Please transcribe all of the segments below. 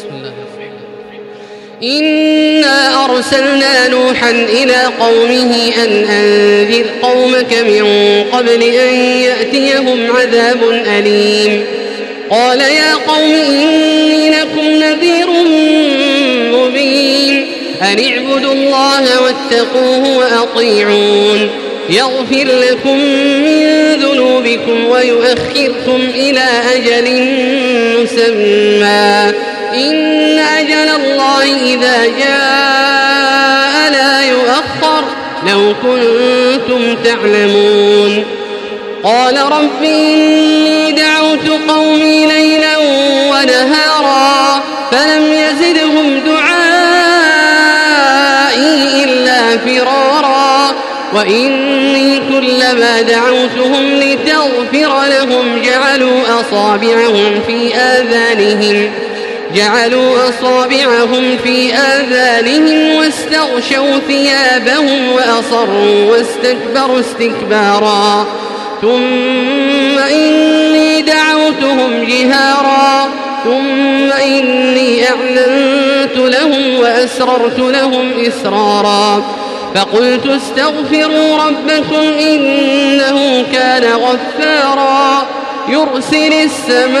بسم الله إنا أرسلنا نوحا إلى قومه أن أنذر قومك من قبل أن يأتيهم عذاب أليم. قال يا قوم إني لكم نذير مبين. أن اعبدوا الله واتقوه وأطيعون. يغفر لكم من ذنوبكم ويؤخركم إلى أجل مسمى. إن أجل الله إذا جاء لا يؤخر. لو كنتم تعلمون. قال رب إني دعوت قومي ليلا ونهارا فلم يزدهم دعائي إلا فرارا. وإني كلما دعوتهم لتغفر لهم جعلوا أصابعهم في آذانهم. جعلوا أصابعهم في آذانهم واستغشوا ثيابهم وأصروا واستكبروا استكبارا. ثم إني دعوتهم جهارا. ثم إني أعلنت لهم وأسررت لهم إسرارا. فقلت استغفروا ربكم إنه كان غفارا. يرسل السماء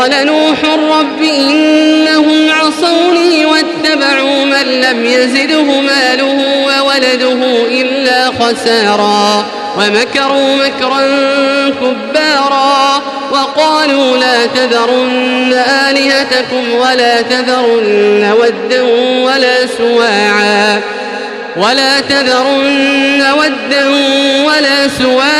قال نوح رب إنهم عصوني واتبعوا من لم يزده ماله وولده إلا خسارا ومكروا مكرا كبارا وقالوا لا تذرن آلهتكم ولا تذرن ودا ولا سواعا ولا تذرن ودا ولا سواعا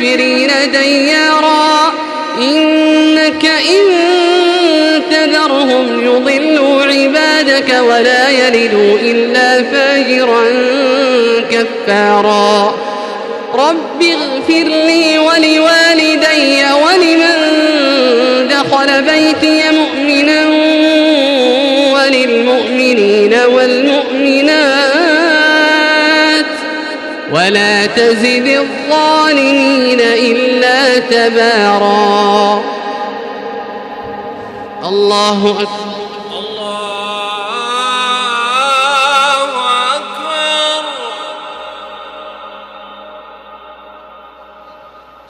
الكافرين ديارا. إنك إن تذرهم يضلوا عبادك ولا يلدوا إلا فاجرا كفارا. رب اغفر لي ولوالدي ولمن دخل بيتي مؤمنا وللمؤمنين والمؤمنات. ولا تزد الظالمين إلا تبارا. الله أكبر.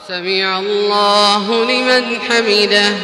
سمع الله لمن حمده.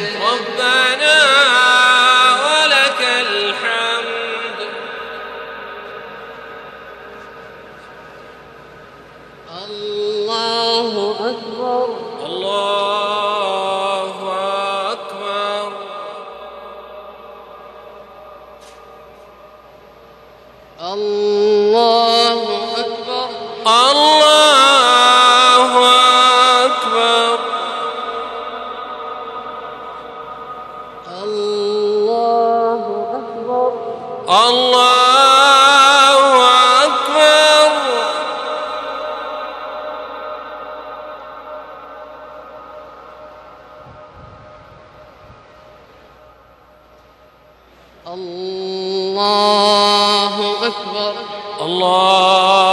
الله أكبر. الله